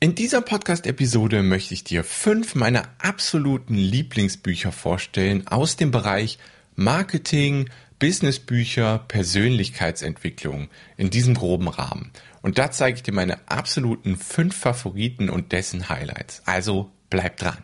In dieser Podcast-Episode möchte ich dir fünf meiner absoluten Lieblingsbücher vorstellen aus dem Bereich Marketing, Businessbücher, Persönlichkeitsentwicklung in diesem groben Rahmen. Und da zeige ich dir meine absoluten fünf Favoriten und dessen Highlights. Also bleib dran.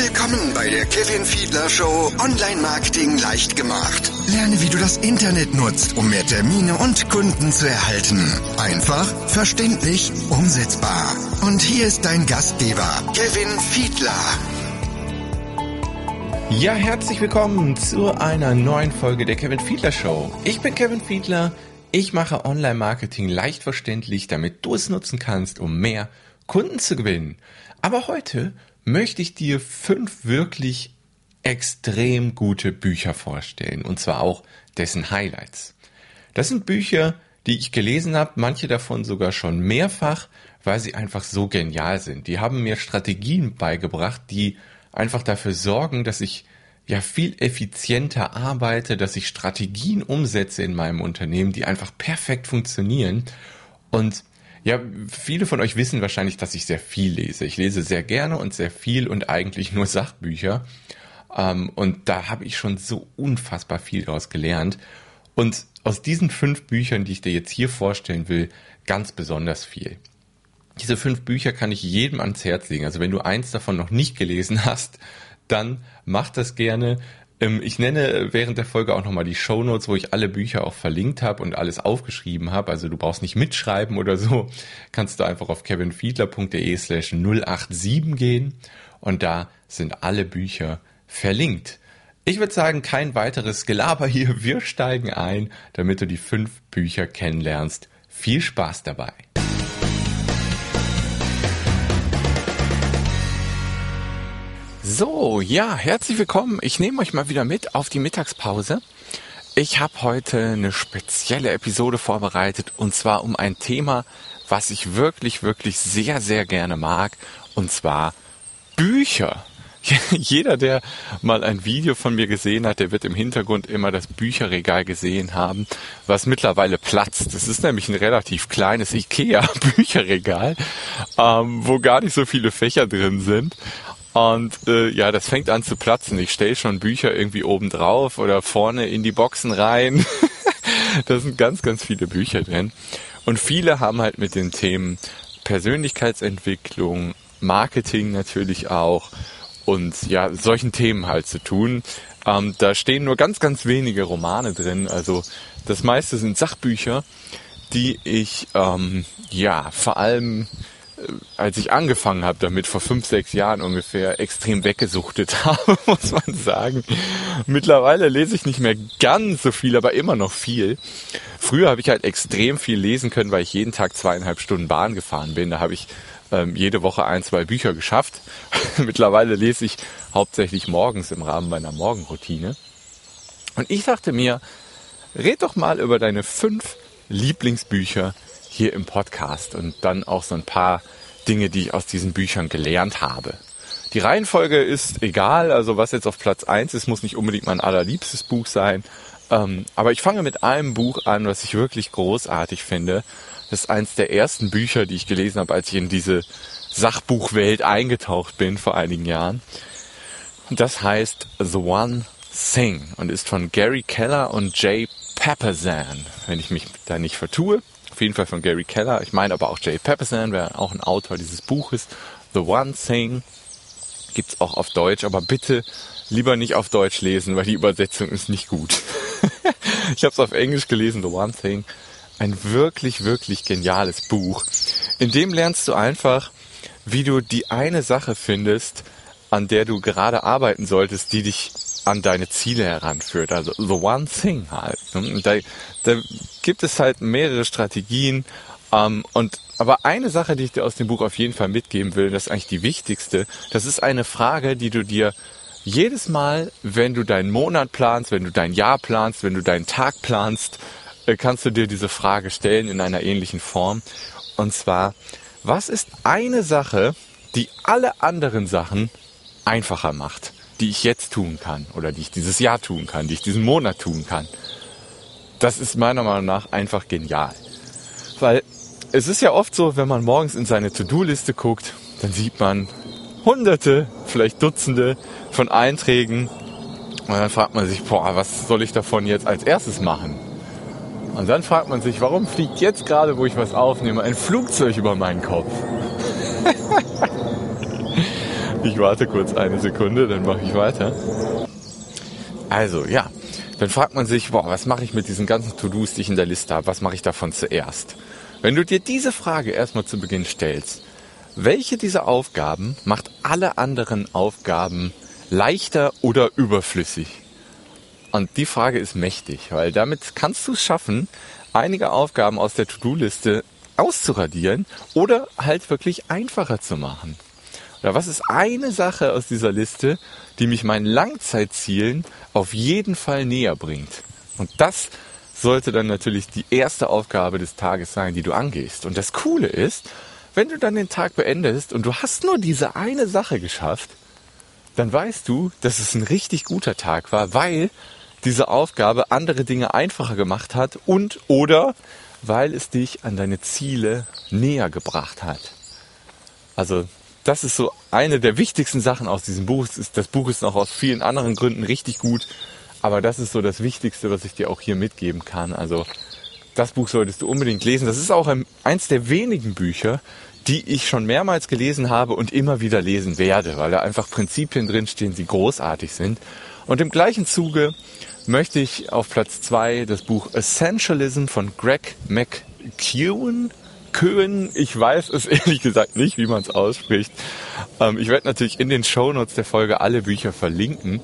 Willkommen bei der Kevin Fiedler Show Online Marketing leicht gemacht. Lerne, wie du das Internet nutzt, um mehr Termine und Kunden zu erhalten. Einfach, verständlich, umsetzbar. Und hier ist dein Gastgeber, Kevin Fiedler. Ja, herzlich willkommen zu einer neuen Folge der Kevin Fiedler Show. Ich bin Kevin Fiedler. Ich mache Online Marketing leicht verständlich, damit du es nutzen kannst, um mehr Kunden zu gewinnen. Aber heute möchte ich dir fünf wirklich extrem gute Bücher vorstellen und zwar auch dessen Highlights. Das sind Bücher, die ich gelesen habe, manche davon sogar schon mehrfach, weil sie einfach so genial sind. Die haben mir Strategien beigebracht, die einfach dafür sorgen, dass ich ja viel effizienter arbeite, dass ich Strategien umsetze in meinem Unternehmen, die einfach perfekt funktionieren und ja, viele von euch wissen wahrscheinlich, dass ich sehr viel lese. Ich lese sehr gerne und sehr viel und eigentlich nur Sachbücher. Ähm, und da habe ich schon so unfassbar viel daraus gelernt. Und aus diesen fünf Büchern, die ich dir jetzt hier vorstellen will, ganz besonders viel. Diese fünf Bücher kann ich jedem ans Herz legen. Also wenn du eins davon noch nicht gelesen hast, dann mach das gerne. Ähm, ich nenne während der Folge auch nochmal die Show Notes, wo ich alle Bücher auch verlinkt habe und alles aufgeschrieben habe. Also du brauchst nicht mitschreiben oder so. Kannst du einfach auf kevinfiedler.de slash 087 gehen und da sind alle Bücher verlinkt. Ich würde sagen, kein weiteres Gelaber hier. Wir steigen ein, damit du die fünf Bücher kennenlernst. Viel Spaß dabei. So, ja, herzlich willkommen. Ich nehme euch mal wieder mit auf die Mittagspause. Ich habe heute eine spezielle Episode vorbereitet und zwar um ein Thema, was ich wirklich, wirklich sehr, sehr gerne mag und zwar Bücher. Jeder, der mal ein Video von mir gesehen hat, der wird im Hintergrund immer das Bücherregal gesehen haben, was mittlerweile platzt. Das ist nämlich ein relativ kleines IKEA-Bücherregal, ähm, wo gar nicht so viele Fächer drin sind. Und äh, ja, das fängt an zu platzen. Ich stelle schon Bücher irgendwie oben drauf oder vorne in die Boxen rein. da sind ganz, ganz viele Bücher drin. Und viele haben halt mit den Themen Persönlichkeitsentwicklung, Marketing natürlich auch und ja, solchen Themen halt zu tun. Ähm, da stehen nur ganz, ganz wenige Romane drin. Also das meiste sind Sachbücher, die ich ähm, ja vor allem als ich angefangen habe damit, vor fünf, sechs Jahren ungefähr, extrem weggesuchtet habe, muss man sagen. Mittlerweile lese ich nicht mehr ganz so viel, aber immer noch viel. Früher habe ich halt extrem viel lesen können, weil ich jeden Tag zweieinhalb Stunden Bahn gefahren bin. Da habe ich ähm, jede Woche ein, zwei Bücher geschafft. Mittlerweile lese ich hauptsächlich morgens im Rahmen meiner Morgenroutine. Und ich dachte mir, red doch mal über deine fünf Lieblingsbücher, hier im Podcast und dann auch so ein paar Dinge, die ich aus diesen Büchern gelernt habe. Die Reihenfolge ist egal, also was jetzt auf Platz eins ist, muss nicht unbedingt mein allerliebstes Buch sein. Ähm, aber ich fange mit einem Buch an, was ich wirklich großartig finde. Das ist eins der ersten Bücher, die ich gelesen habe, als ich in diese Sachbuchwelt eingetaucht bin vor einigen Jahren. Das heißt The One Thing und ist von Gary Keller und Jay Papasan, wenn ich mich da nicht vertue auf jeden Fall von Gary Keller. Ich meine aber auch Jay Pepperson, wer auch ein Autor dieses Buches. The One Thing gibt's auch auf Deutsch, aber bitte lieber nicht auf Deutsch lesen, weil die Übersetzung ist nicht gut. ich habe es auf Englisch gelesen, The One Thing. Ein wirklich, wirklich geniales Buch. In dem lernst du einfach, wie du die eine Sache findest, an der du gerade arbeiten solltest, die dich an deine Ziele heranführt. Also the one thing halt. Ne? Da, da gibt es halt mehrere Strategien. Ähm, und aber eine Sache, die ich dir aus dem Buch auf jeden Fall mitgeben will, das ist eigentlich die wichtigste. Das ist eine Frage, die du dir jedes Mal, wenn du deinen Monat planst, wenn du dein Jahr planst, wenn du deinen Tag planst, äh, kannst du dir diese Frage stellen in einer ähnlichen Form. Und zwar, was ist eine Sache, die alle anderen Sachen einfacher macht? Die ich jetzt tun kann oder die ich dieses Jahr tun kann, die ich diesen Monat tun kann. Das ist meiner Meinung nach einfach genial. Weil es ist ja oft so, wenn man morgens in seine To-Do-Liste guckt, dann sieht man hunderte, vielleicht Dutzende von Einträgen. Und dann fragt man sich, boah, was soll ich davon jetzt als erstes machen? Und dann fragt man sich, warum fliegt jetzt gerade, wo ich was aufnehme, ein Flugzeug über meinen Kopf? Ich warte kurz eine Sekunde, dann mache ich weiter. Also, ja, dann fragt man sich, boah, was mache ich mit diesen ganzen To-Dos, die ich in der Liste habe? Was mache ich davon zuerst? Wenn du dir diese Frage erstmal zu Beginn stellst, welche dieser Aufgaben macht alle anderen Aufgaben leichter oder überflüssig? Und die Frage ist mächtig, weil damit kannst du es schaffen, einige Aufgaben aus der To-Do-Liste auszuradieren oder halt wirklich einfacher zu machen. Oder was ist eine Sache aus dieser Liste, die mich meinen Langzeitzielen auf jeden Fall näher bringt? Und das sollte dann natürlich die erste Aufgabe des Tages sein, die du angehst. Und das Coole ist, wenn du dann den Tag beendest und du hast nur diese eine Sache geschafft, dann weißt du, dass es ein richtig guter Tag war, weil diese Aufgabe andere Dinge einfacher gemacht hat und oder weil es dich an deine Ziele näher gebracht hat. Also das ist so eine der wichtigsten Sachen aus diesem Buch. Das Buch ist noch aus vielen anderen Gründen richtig gut, aber das ist so das Wichtigste, was ich dir auch hier mitgeben kann. Also das Buch solltest du unbedingt lesen. Das ist auch eins der wenigen Bücher, die ich schon mehrmals gelesen habe und immer wieder lesen werde, weil da einfach Prinzipien drinstehen, die großartig sind. Und im gleichen Zuge möchte ich auf Platz zwei das Buch Essentialism von Greg McKeown Köhen, ich weiß es ehrlich gesagt nicht, wie man es ausspricht. Ähm, ich werde natürlich in den Shownotes der Folge alle Bücher verlinken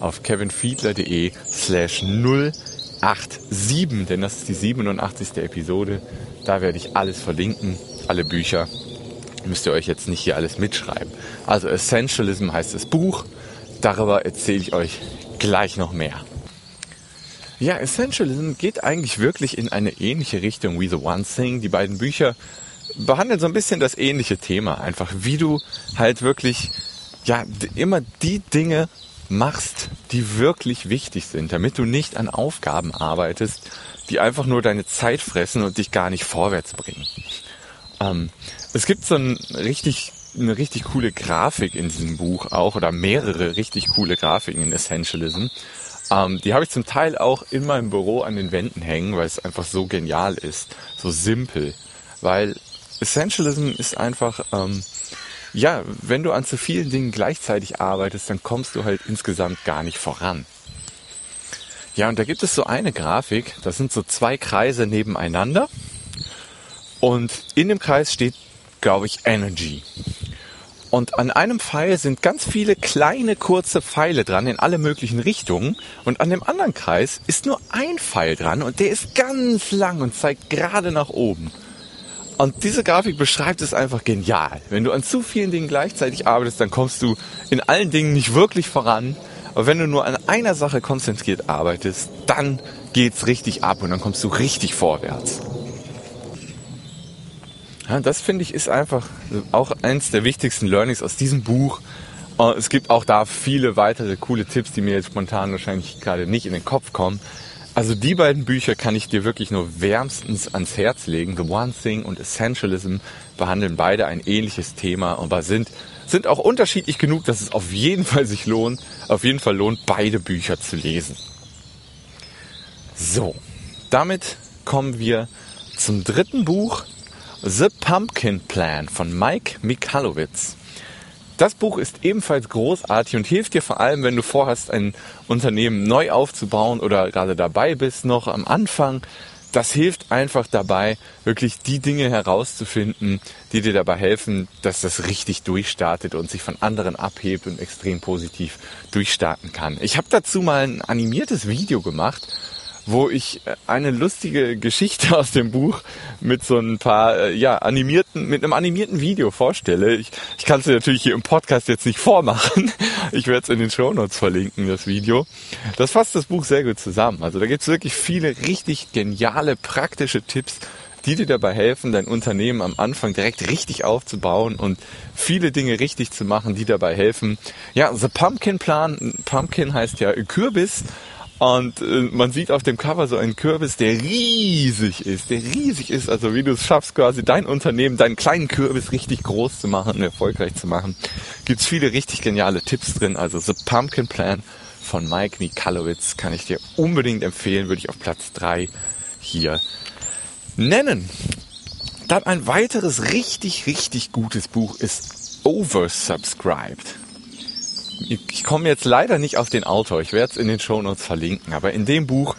auf kevinfiedler.de slash 087, denn das ist die 87. Episode. Da werde ich alles verlinken, alle Bücher. Müsst ihr euch jetzt nicht hier alles mitschreiben. Also Essentialism heißt das Buch. Darüber erzähle ich euch gleich noch mehr. Ja, Essentialism geht eigentlich wirklich in eine ähnliche Richtung wie The One Thing. Die beiden Bücher behandeln so ein bisschen das ähnliche Thema. Einfach wie du halt wirklich, ja, immer die Dinge machst, die wirklich wichtig sind, damit du nicht an Aufgaben arbeitest, die einfach nur deine Zeit fressen und dich gar nicht vorwärts bringen. Ähm, es gibt so ein richtig, eine richtig coole Grafik in diesem Buch auch oder mehrere richtig coole Grafiken in Essentialism. Ähm, die habe ich zum Teil auch in meinem Büro an den Wänden hängen, weil es einfach so genial ist, so simpel. Weil Essentialism ist einfach ähm, ja, wenn du an zu vielen Dingen gleichzeitig arbeitest, dann kommst du halt insgesamt gar nicht voran. Ja, und da gibt es so eine Grafik, das sind so zwei Kreise nebeneinander und in dem Kreis steht, glaube ich, Energy. Und an einem Pfeil sind ganz viele kleine kurze Pfeile dran in alle möglichen Richtungen. Und an dem anderen Kreis ist nur ein Pfeil dran und der ist ganz lang und zeigt gerade nach oben. Und diese Grafik beschreibt es einfach genial. Wenn du an zu vielen Dingen gleichzeitig arbeitest, dann kommst du in allen Dingen nicht wirklich voran. Aber wenn du nur an einer Sache konzentriert arbeitest, dann geht's richtig ab und dann kommst du richtig vorwärts. Ja, das finde ich ist einfach auch eins der wichtigsten Learnings aus diesem Buch. Äh, es gibt auch da viele weitere coole Tipps, die mir jetzt spontan wahrscheinlich gerade nicht in den Kopf kommen. Also die beiden Bücher kann ich dir wirklich nur wärmstens ans Herz legen. The One Thing und Essentialism behandeln beide ein ähnliches Thema, aber sind, sind auch unterschiedlich genug, dass es auf jeden Fall sich lohnt, auf jeden Fall lohnt, beide Bücher zu lesen. So, damit kommen wir zum dritten Buch, The Pumpkin Plan von Mike Michalowicz. Das Buch ist ebenfalls großartig und hilft dir vor allem, wenn du vorhast, ein Unternehmen neu aufzubauen oder gerade dabei bist, noch am Anfang. Das hilft einfach dabei, wirklich die Dinge herauszufinden, die dir dabei helfen, dass das richtig durchstartet und sich von anderen abhebt und extrem positiv durchstarten kann. Ich habe dazu mal ein animiertes Video gemacht wo ich äh, eine lustige Geschichte aus dem Buch mit so ein paar, äh, ja, animierten, mit einem animierten Video vorstelle. Ich, ich kann es natürlich hier im Podcast jetzt nicht vormachen. Ich werde es in den Show Notes verlinken, das Video. Das fasst das Buch sehr gut zusammen. Also da gibt es wirklich viele richtig geniale, praktische Tipps, die dir dabei helfen, dein Unternehmen am Anfang direkt richtig aufzubauen und viele Dinge richtig zu machen, die dabei helfen. Ja, The Pumpkin Plan, Pumpkin heißt ja Kürbis Und äh, man sieht auf dem Cover so einen Kürbis, der riesig ist, der riesig ist. Also wie du es schaffst, quasi dein Unternehmen, deinen kleinen Kürbis richtig groß zu machen und erfolgreich zu machen. Gibt's viele richtig geniale Tipps drin. Also The Pumpkin Plan von Mike Mikalowitz kann ich dir unbedingt empfehlen, würde ich auf Platz drei hier nennen. Dann ein weiteres richtig, richtig gutes Buch ist Oversubscribed ich komme jetzt leider nicht auf den Autor, ich werde es in den Shownotes verlinken, aber in dem Buch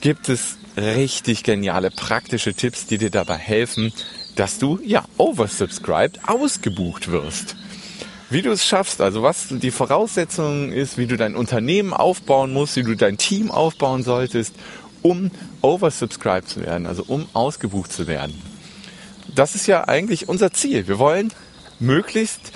gibt es richtig geniale praktische Tipps, die dir dabei helfen, dass du, ja, oversubscribed, ausgebucht wirst. Wie du es schaffst, also was die Voraussetzung ist, wie du dein Unternehmen aufbauen musst, wie du dein Team aufbauen solltest, um oversubscribed zu werden, also um ausgebucht zu werden. Das ist ja eigentlich unser Ziel. Wir wollen möglichst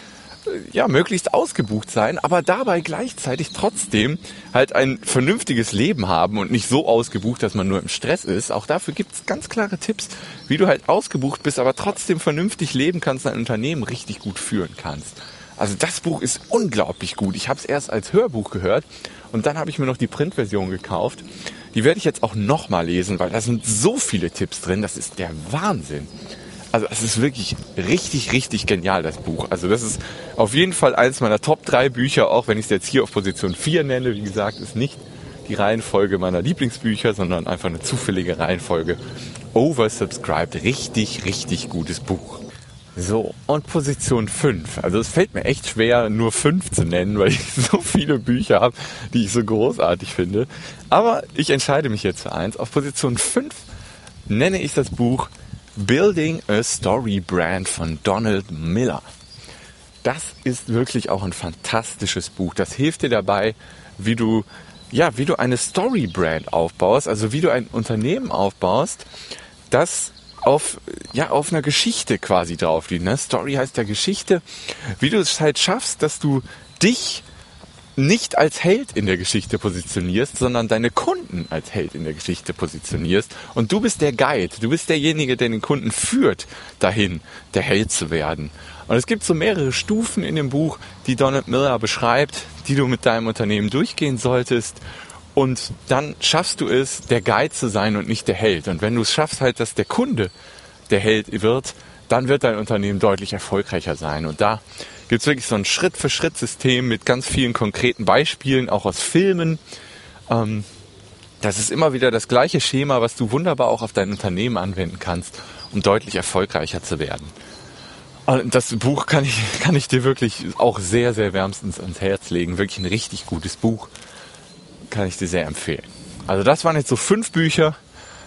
ja, möglichst ausgebucht sein, aber dabei gleichzeitig trotzdem halt ein vernünftiges Leben haben und nicht so ausgebucht, dass man nur im Stress ist. Auch dafür gibt's ganz klare Tipps, wie du halt ausgebucht bist, aber trotzdem vernünftig leben kannst, dein Unternehmen richtig gut führen kannst. Also das Buch ist unglaublich gut. Ich habe es erst als Hörbuch gehört und dann habe ich mir noch die Printversion gekauft. Die werde ich jetzt auch nochmal lesen, weil da sind so viele Tipps drin. Das ist der Wahnsinn. Also es ist wirklich richtig, richtig genial, das Buch. Also das ist auf jeden Fall eines meiner Top 3 Bücher, auch wenn ich es jetzt hier auf Position 4 nenne. Wie gesagt, ist nicht die Reihenfolge meiner Lieblingsbücher, sondern einfach eine zufällige Reihenfolge. Oversubscribed, richtig, richtig gutes Buch. So, und Position 5. Also es fällt mir echt schwer, nur 5 zu nennen, weil ich so viele Bücher habe, die ich so großartig finde. Aber ich entscheide mich jetzt für eins. Auf Position 5 nenne ich das Buch Building a Story Brand von Donald Miller. Das ist wirklich auch ein fantastisches Buch. Das hilft dir dabei, wie du, ja, wie du eine Story Brand aufbaust, also wie du ein Unternehmen aufbaust, das auf, ja, auf einer Geschichte quasi drauf liegt. Ne? Story heißt ja Geschichte. Wie du es halt schaffst, dass du dich nicht als Held in der Geschichte positionierst, sondern deine Kunden als Held in der Geschichte positionierst. Und du bist der Guide, du bist derjenige, der den Kunden führt dahin, der Held zu werden. Und es gibt so mehrere Stufen in dem Buch, die Donald Miller beschreibt, die du mit deinem Unternehmen durchgehen solltest. Und dann schaffst du es, der Guide zu sein und nicht der Held. Und wenn du es schaffst halt, dass der Kunde der Held wird, dann wird dein Unternehmen deutlich erfolgreicher sein. Und da gibt es wirklich so ein Schritt-für-Schritt-System mit ganz vielen konkreten Beispielen, auch aus Filmen. Ähm, das ist immer wieder das gleiche Schema, was du wunderbar auch auf dein Unternehmen anwenden kannst, um deutlich erfolgreicher zu werden. Und das Buch kann ich, kann ich dir wirklich auch sehr, sehr wärmstens ans Herz legen. Wirklich ein richtig gutes Buch. Kann ich dir sehr empfehlen. Also das waren jetzt so fünf Bücher.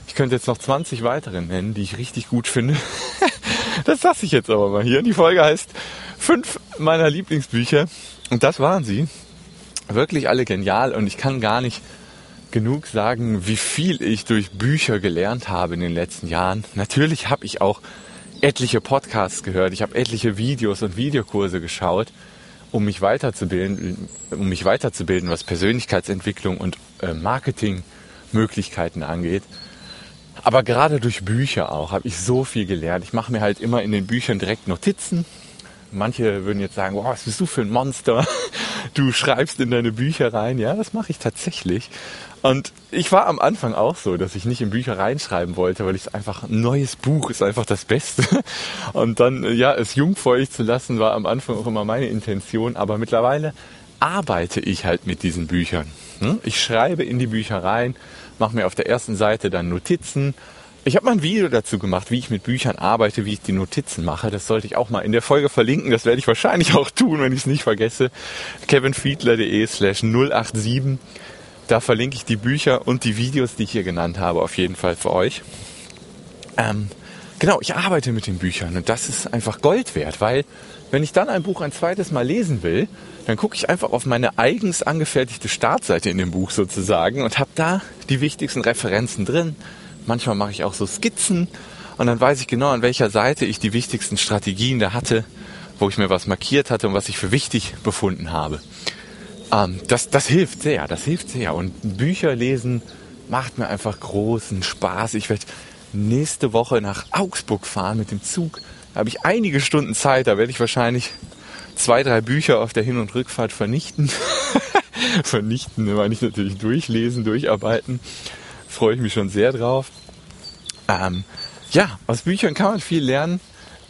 Ich könnte jetzt noch 20 weitere nennen, die ich richtig gut finde. das lasse ich jetzt aber mal hier. Die Folge heißt fünf meiner Lieblingsbücher. Und das waren sie. Wirklich alle genial. Und ich kann gar nicht genug sagen, wie viel ich durch Bücher gelernt habe in den letzten Jahren. Natürlich habe ich auch etliche Podcasts gehört. Ich habe etliche Videos und Videokurse geschaut, um mich weiterzubilden, um mich weiterzubilden, was Persönlichkeitsentwicklung und äh, Marketingmöglichkeiten angeht. Aber gerade durch Bücher auch habe ich so viel gelernt. Ich mache mir halt immer in den Büchern direkt Notizen Manche würden jetzt sagen, wow, was bist du für ein Monster? Du schreibst in deine Bücher rein. Ja, das mache ich tatsächlich. Und ich war am Anfang auch so, dass ich nicht in Bücher reinschreiben wollte, weil ich einfach, ein neues Buch ist einfach das Beste. Und dann, ja, es jungfräulich zu lassen, war am Anfang auch immer meine Intention. Aber mittlerweile arbeite ich halt mit diesen Büchern. Hm? Ich schreibe in die Bücher rein, mache mir auf der ersten Seite dann Notizen, ich habe mal ein Video dazu gemacht, wie ich mit Büchern arbeite, wie ich die Notizen mache. Das sollte ich auch mal in der Folge verlinken. Das werde ich wahrscheinlich auch tun, wenn ich es nicht vergesse. kevinfiedler.de slash 087. Da verlinke ich die Bücher und die Videos, die ich hier genannt habe, auf jeden Fall für euch. Ähm, genau, ich arbeite mit den Büchern und das ist einfach Gold wert, weil wenn ich dann ein Buch ein zweites Mal lesen will, dann gucke ich einfach auf meine eigens angefertigte Startseite in dem Buch sozusagen und habe da die wichtigsten Referenzen drin Manchmal mache ich auch so Skizzen und dann weiß ich genau, an welcher Seite ich die wichtigsten Strategien da hatte, wo ich mir was markiert hatte und was ich für wichtig befunden habe. Ähm, das, das hilft sehr, das hilft sehr. Und Bücher lesen macht mir einfach großen Spaß. Ich werde nächste Woche nach Augsburg fahren mit dem Zug. Da habe ich einige Stunden Zeit, da werde ich wahrscheinlich zwei, drei Bücher auf der Hin- und Rückfahrt vernichten. vernichten, meine ich natürlich durchlesen, durcharbeiten. Freue ich mich schon sehr drauf. Ähm, ja, aus Büchern kann man viel lernen.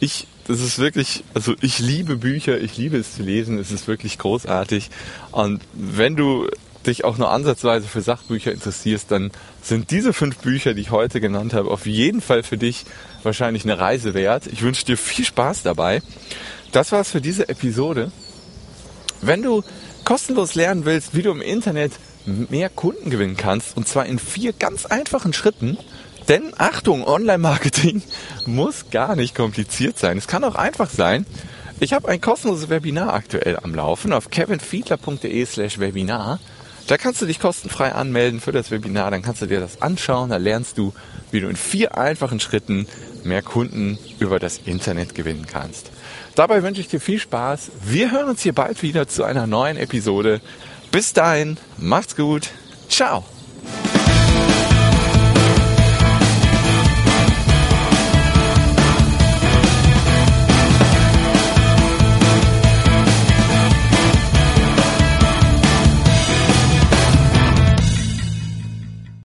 Ich, das ist wirklich, also ich liebe Bücher, ich liebe es zu lesen, es ist wirklich großartig. Und wenn du dich auch nur ansatzweise für Sachbücher interessierst, dann sind diese fünf Bücher, die ich heute genannt habe, auf jeden Fall für dich wahrscheinlich eine Reise wert. Ich wünsche dir viel Spaß dabei. Das war's für diese Episode. Wenn du kostenlos lernen willst, wie du im Internet mehr Kunden gewinnen kannst, und zwar in vier ganz einfachen Schritten, denn Achtung, Online-Marketing muss gar nicht kompliziert sein. Es kann auch einfach sein. Ich habe ein kostenloses Webinar aktuell am Laufen auf kevinfiedler.de slash Webinar. Da kannst du dich kostenfrei anmelden für das Webinar, dann kannst du dir das anschauen, da lernst du, wie du in vier einfachen Schritten mehr Kunden über das Internet gewinnen kannst. Dabei wünsche ich dir viel Spaß. Wir hören uns hier bald wieder zu einer neuen Episode. Bis dahin, macht's gut. Ciao.